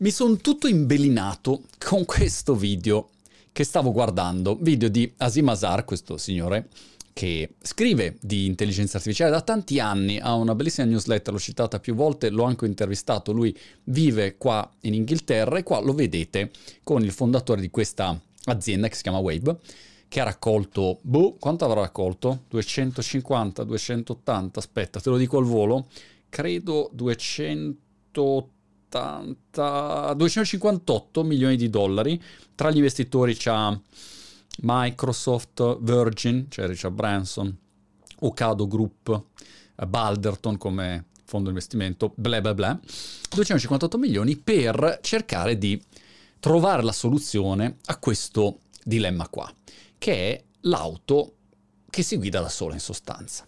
Mi sono tutto imbelinato con questo video che stavo guardando, video di Asim Azar, questo signore che scrive di intelligenza artificiale da tanti anni, ha una bellissima newsletter, l'ho citata più volte, l'ho anche intervistato, lui vive qua in Inghilterra e qua lo vedete con il fondatore di questa azienda che si chiama Wave, che ha raccolto, boh, quanto avrà raccolto? 250, 280, aspetta, te lo dico al volo, credo 280 280, 258 milioni di dollari. Tra gli investitori c'ha Microsoft, Virgin, cioè Richard Branson, Ocado Group, Balderton come fondo investimento, bla bla bla. 258 milioni per cercare di trovare la soluzione a questo dilemma qua, che è l'auto che si guida da sola in sostanza.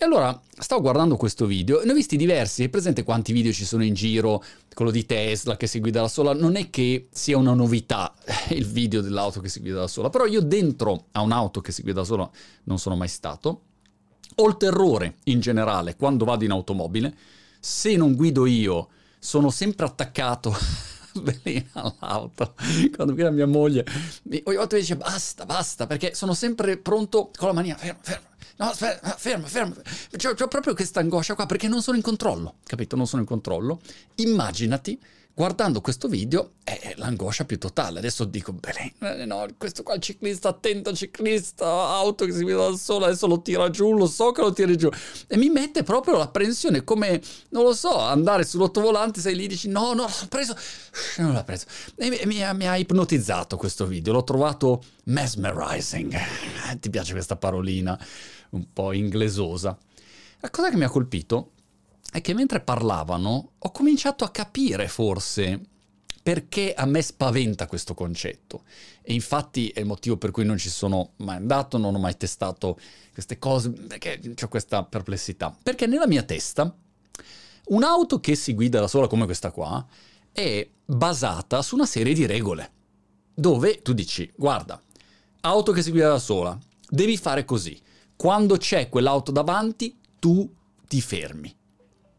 E allora stavo guardando questo video ne ho visti diversi, è presente quanti video ci sono in giro, quello di Tesla che si guida da sola, non è che sia una novità il video dell'auto che si guida da sola, però io dentro a un'auto che si guida da sola non sono mai stato, ho il terrore in generale quando vado in automobile, se non guido io sono sempre attaccato all'auto quando guida mia moglie ogni volta mi dice basta basta perché sono sempre pronto con la mania fermo fermo no, aspetta, ferma, ferma. C'ho, c'ho proprio questa angoscia qua perché non sono in controllo, capito? Non sono in controllo. Immaginati guardando questo video è l'angoscia più totale. Adesso dico, bene, no, questo qua il ciclista, attento ciclista, auto che si guida da sola, adesso lo tira giù, lo so che lo tira giù. E mi mette proprio l'apprensione, come, non lo so, andare sull'ottovolante, sei lì dici, no, no, l'ho preso, non l'ho preso. E mi, mi, mi ha ipnotizzato questo video, l'ho trovato mesmerizing. Eh, ti piace questa parolina un po' inglesosa? La cosa che mi ha colpito è che mentre parlavano ho cominciato a capire forse perché a me spaventa questo concetto. E infatti è il motivo per cui non ci sono mai andato, non ho mai testato queste cose, perché ho questa perplessità. Perché nella mia testa un'auto che si guida da sola come questa qua è basata su una serie di regole, dove tu dici, guarda, auto che si guida da sola, devi fare così. Quando c'è quell'auto davanti, tu ti fermi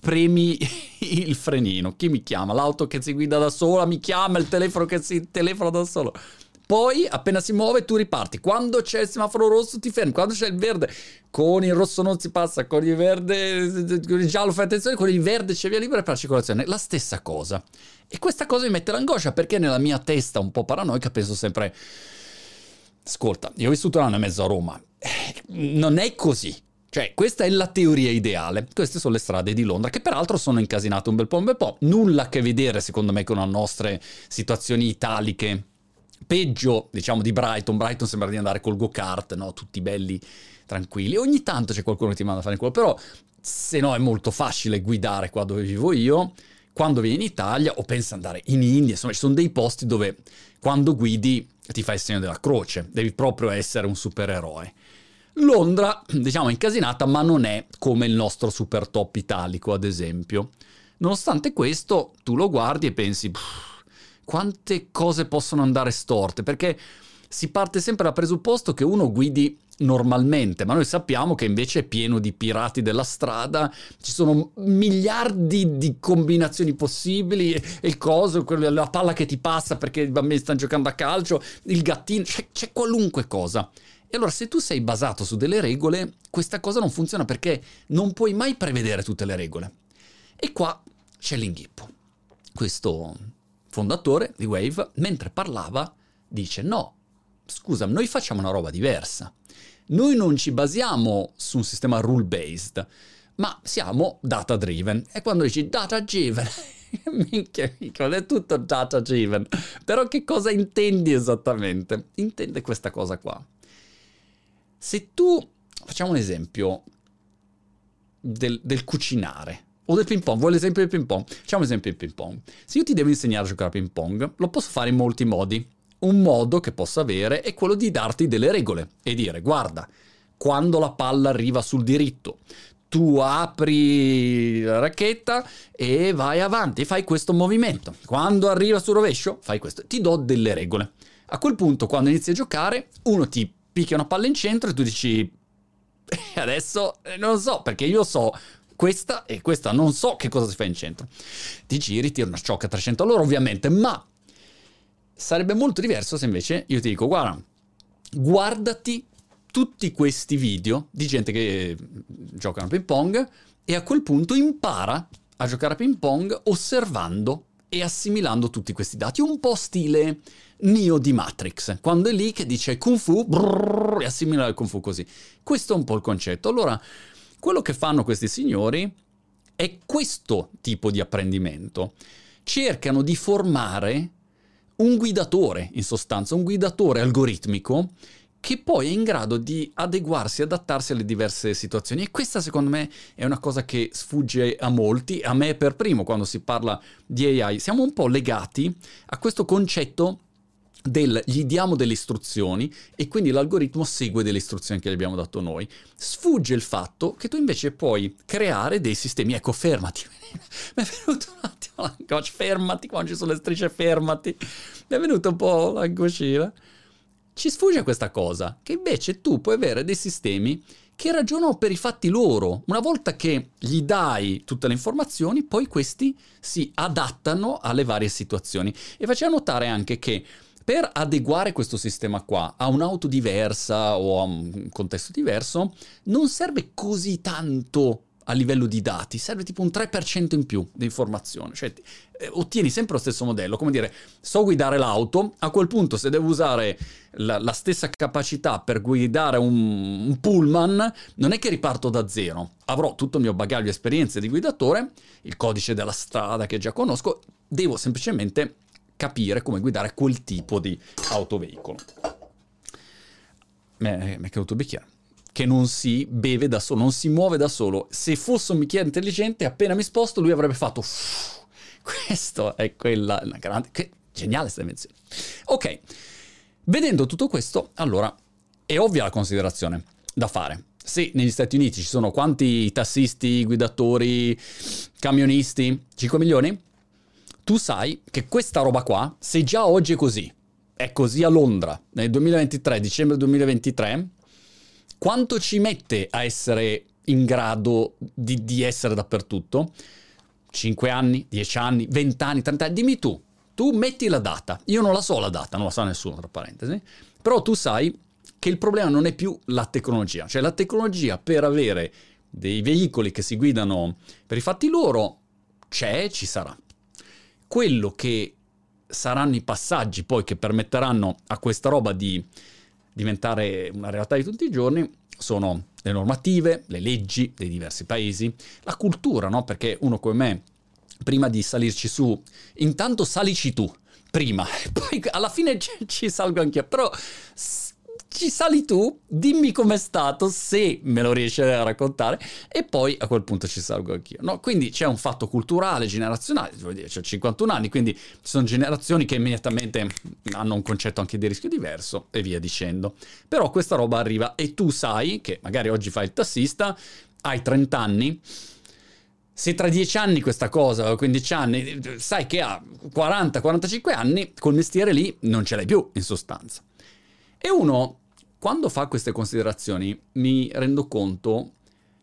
premi il frenino. Chi mi chiama? L'auto che si guida da sola mi chiama, il telefono che si telefona da solo. Poi, appena si muove, tu riparti. Quando c'è il semaforo rosso, ti fermi. Quando c'è il verde, con il rosso non si passa, con il verde, con il giallo fai attenzione, con il verde c'è via libera per la circolazione. La stessa cosa. E questa cosa mi mette l'angoscia perché nella mia testa un po' paranoica penso sempre. Ascolta, io ho vissuto un anno e mezzo a Roma. Eh, non è così. Cioè, questa è la teoria ideale. Queste sono le strade di Londra, che peraltro sono incasinate un bel po', un bel po'. Nulla a che vedere, secondo me, con le nostre situazioni italiche. Peggio, diciamo, di Brighton. Brighton sembra di andare col go-kart, no? Tutti belli, tranquilli. Ogni tanto c'è qualcuno che ti manda a fare in però se no è molto facile guidare qua dove vivo io. Quando vieni in Italia o pensi andare in India, insomma, ci sono dei posti dove quando guidi ti fai il segno della croce. Devi proprio essere un supereroe. Londra, diciamo, è incasinata, ma non è come il nostro super top italico, ad esempio. Nonostante questo, tu lo guardi e pensi, quante cose possono andare storte, perché si parte sempre dal presupposto che uno guidi normalmente, ma noi sappiamo che invece è pieno di pirati della strada, ci sono miliardi di combinazioni possibili, il coso, la palla che ti passa perché i bambini stanno giocando a calcio, il gattino, c'è, c'è qualunque cosa. E allora se tu sei basato su delle regole, questa cosa non funziona perché non puoi mai prevedere tutte le regole. E qua c'è l'inghippo. Questo fondatore di Wave, mentre parlava, dice no, scusa, noi facciamo una roba diversa. Noi non ci basiamo su un sistema rule based, ma siamo data driven. E quando dici data driven, minchia, minchia, è tutto data driven. Però che cosa intendi esattamente? Intende questa cosa qua. Se tu, facciamo un esempio del, del cucinare, o del ping pong, vuoi l'esempio del ping pong? Facciamo l'esempio del ping pong. Se io ti devo insegnare a giocare a ping pong, lo posso fare in molti modi. Un modo che posso avere è quello di darti delle regole e dire, guarda, quando la palla arriva sul diritto, tu apri la racchetta e vai avanti, fai questo movimento. Quando arriva sul rovescio, fai questo. Ti do delle regole. A quel punto, quando inizi a giocare, uno ti picchia una palla in centro e tu dici adesso eh, non lo so perché io so questa e questa non so che cosa si fa in centro. Ti giri, tiri una ciocca a 300 all'ora ovviamente, ma sarebbe molto diverso se invece io ti dico guarda, guardati tutti questi video di gente che giocano a ping pong e a quel punto impara a giocare a ping pong osservando e assimilando tutti questi dati, un po' stile Neo di Matrix, quando è lì che dice Kung Fu brrr, e assimila il Kung Fu così. Questo è un po' il concetto. Allora, quello che fanno questi signori è questo tipo di apprendimento. Cercano di formare un guidatore, in sostanza, un guidatore algoritmico che poi è in grado di adeguarsi, adattarsi alle diverse situazioni. E questa secondo me è una cosa che sfugge a molti, a me per primo quando si parla di AI. Siamo un po' legati a questo concetto del gli diamo delle istruzioni e quindi l'algoritmo segue delle istruzioni che gli abbiamo dato noi. Sfugge il fatto che tu invece puoi creare dei sistemi, ecco fermati, mi è venuto un attimo l'angoscia, fermati quando ci sono le strisce, fermati, mi è venuto un po' l'angoscina. Ci sfugge questa cosa, che invece tu puoi avere dei sistemi che ragionano per i fatti loro. Una volta che gli dai tutte le informazioni, poi questi si adattano alle varie situazioni. E facciamo notare anche che per adeguare questo sistema qua a un'auto diversa o a un contesto diverso, non serve così tanto a livello di dati, serve tipo un 3% in più di informazione, cioè eh, ottieni sempre lo stesso modello, come dire, so guidare l'auto, a quel punto se devo usare la, la stessa capacità per guidare un, un, pullman, non è che riparto da zero, avrò tutto il mio bagaglio di esperienze di guidatore, il codice della strada che già conosco, devo semplicemente capire come guidare quel tipo di autoveicolo. Mi è caduto il bicchiere che non si beve da solo, non si muove da solo. Se fosse un bicchiere intelligente, appena mi sposto, lui avrebbe fatto. Questo è quella la grande. Che geniale questa invenzione. Ok, vedendo tutto questo, allora è ovvia la considerazione da fare. Se negli Stati Uniti ci sono quanti tassisti, guidatori, camionisti? 5 milioni? Tu sai che questa roba qua, se già oggi è così, è così a Londra nel 2023, dicembre 2023, quanto ci mette a essere in grado di, di essere dappertutto? 5 anni, 10 anni, 20 anni, 30 anni? Dimmi tu, tu metti la data. Io non la so la data, non la sa nessuno, tra parentesi. Però tu sai che il problema non è più la tecnologia. Cioè la tecnologia per avere dei veicoli che si guidano per i fatti loro c'è, ci sarà. Quello che saranno i passaggi poi che permetteranno a questa roba di diventare una realtà di tutti i giorni sono le normative, le leggi dei diversi paesi, la cultura, no? Perché uno come me, prima di salirci su, intanto salici tu, prima, poi alla fine ci salgo anch'io, però ci sali tu, dimmi com'è stato, se me lo riesci a raccontare, e poi a quel punto ci salgo anch'io. No? Quindi c'è un fatto culturale, generazionale, vuol dire, ho 51 anni, quindi ci sono generazioni che immediatamente hanno un concetto anche di rischio diverso e via dicendo. Però questa roba arriva e tu sai che magari oggi fai il tassista, hai 30 anni, se tra 10 anni questa cosa, o 15 anni, sai che ha 40-45 anni, col mestiere lì non ce l'hai più in sostanza. E uno, quando fa queste considerazioni, mi rendo conto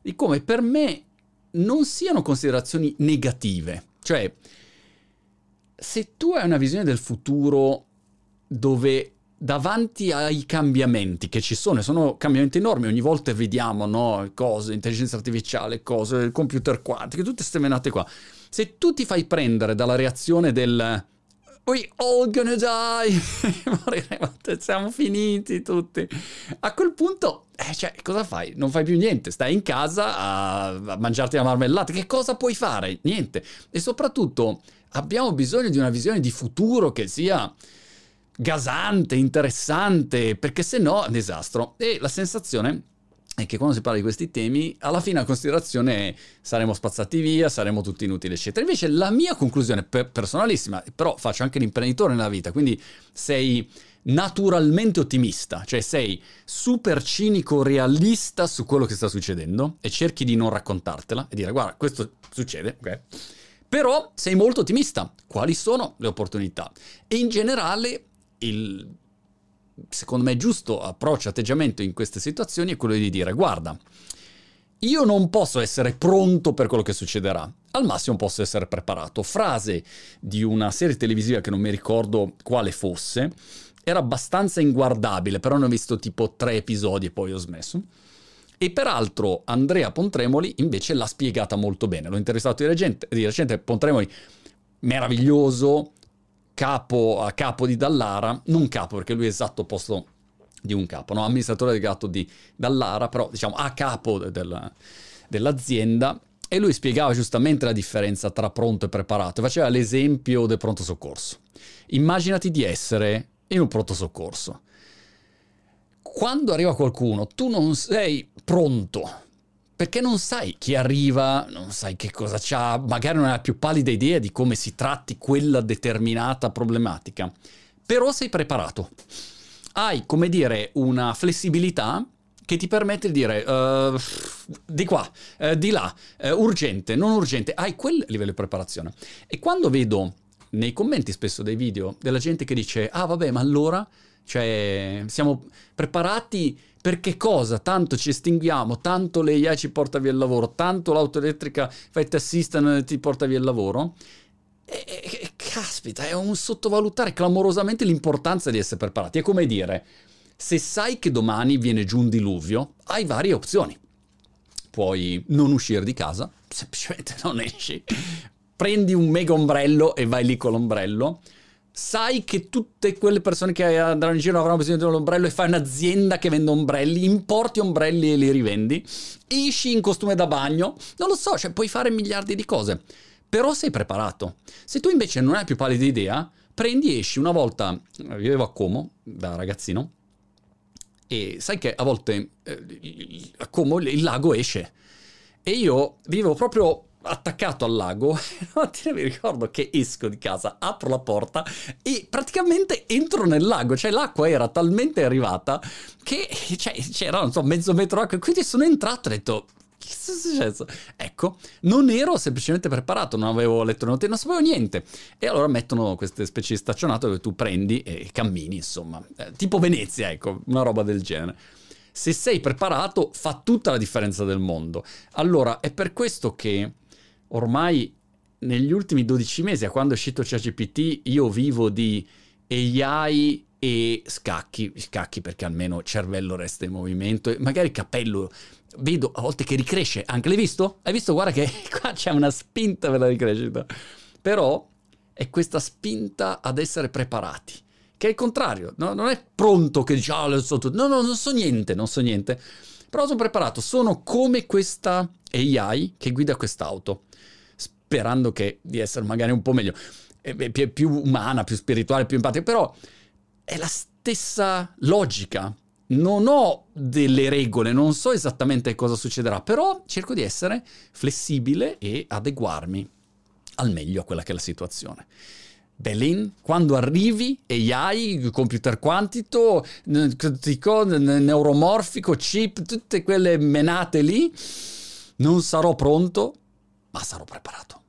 di come per me non siano considerazioni negative. Cioè, se tu hai una visione del futuro dove davanti ai cambiamenti che ci sono, e sono cambiamenti enormi, ogni volta vediamo no, cose, intelligenza artificiale, cose, computer quantico, tutte queste menate qua. Se tu ti fai prendere dalla reazione del We all gonna die. Moriremo, siamo finiti tutti. A quel punto, eh, cioè, cosa fai? Non fai più niente. Stai in casa a, a mangiarti la marmellata. Che cosa puoi fare? Niente. E soprattutto abbiamo bisogno di una visione di futuro che sia gasante, interessante, perché se no è un disastro. E la sensazione è che quando si parla di questi temi, alla fine la considerazione è saremo spazzati via, saremo tutti inutili, eccetera. Invece la mia conclusione per- personalissima, però faccio anche l'imprenditore nella vita, quindi sei naturalmente ottimista, cioè sei super cinico, realista su quello che sta succedendo e cerchi di non raccontartela e dire guarda, questo succede, ok? Però sei molto ottimista. Quali sono le opportunità? E in generale il secondo me giusto approccio, atteggiamento in queste situazioni è quello di dire guarda, io non posso essere pronto per quello che succederà. Al massimo posso essere preparato. Frase di una serie televisiva che non mi ricordo quale fosse. Era abbastanza inguardabile, però ne ho visto tipo tre episodi e poi ho smesso. E peraltro Andrea Pontremoli invece l'ha spiegata molto bene. L'ho intervistato di recente, di recente Pontremoli meraviglioso, capo a capo di Dallara, non capo perché lui è esatto opposto di un capo, no? amministratore delegato di Dallara, però diciamo a capo del, dell'azienda e lui spiegava giustamente la differenza tra pronto e preparato, faceva l'esempio del pronto soccorso. Immaginati di essere in un pronto soccorso. Quando arriva qualcuno, tu non sei pronto perché non sai chi arriva, non sai che cosa c'ha, magari non hai la più pallida idea di come si tratti quella determinata problematica, però sei preparato. Hai, come dire, una flessibilità che ti permette di dire uh, di qua, uh, di là, uh, urgente, non urgente, hai quel livello di preparazione. E quando vedo nei commenti spesso dei video della gente che dice ah vabbè ma allora cioè siamo preparati per che cosa? Tanto ci estinguiamo, tanto l'AI ci porta via il lavoro, tanto l'auto elettrica fai assistant e ti porta via il lavoro. E, e, caspita, è un sottovalutare clamorosamente l'importanza di essere preparati. È come dire, se sai che domani viene giù un diluvio, hai varie opzioni. Puoi non uscire di casa, semplicemente non esci. Prendi un mega ombrello e vai lì con l'ombrello sai che tutte quelle persone che andranno in giro avranno bisogno di un ombrello e fai un'azienda che vende ombrelli, importi ombrelli e li rivendi, esci in costume da bagno, non lo so, cioè puoi fare miliardi di cose, però sei preparato. Se tu invece non hai più pallida idea, prendi e esci. Una volta vivevo a Como da ragazzino e sai che a volte eh, a Como il lago esce e io vivo proprio attaccato al lago, mi ricordo che esco di casa, apro la porta e praticamente entro nel lago, cioè l'acqua era talmente arrivata che cioè, c'era, non so, mezzo metro d'acqua, quindi sono entrato e ho detto... Che è successo? Ecco, non ero semplicemente preparato, non avevo letto le notizie, non sapevo niente. E allora mettono queste specie di staccionato dove tu prendi e cammini, insomma. Eh, tipo Venezia, ecco, una roba del genere se sei preparato fa tutta la differenza del mondo. Allora, è per questo che ormai negli ultimi 12 mesi, a quando è uscito ChatGPT, io vivo di AI e scacchi, scacchi perché almeno il cervello resta in movimento, magari il capello vedo a volte che ricresce, anche l'hai visto? Hai visto? Guarda che qua c'è una spinta per la ricrescita, però è questa spinta ad essere preparati, che è il contrario, no? non è pronto che dici, ah, lo so tutto, no, no, non so niente, non so niente, però sono preparato, sono come questa AI che guida quest'auto sperando che, di essere magari un po' meglio, più, più umana, più spirituale, più empatica, però è la stessa logica. Non ho delle regole, non so esattamente cosa succederà, però cerco di essere flessibile e adeguarmi al meglio a quella che è la situazione. Belin, quando arrivi, AI, computer quantito, neuromorfico, chip, tutte quelle menate lì, non sarò pronto, ma sarò preparato.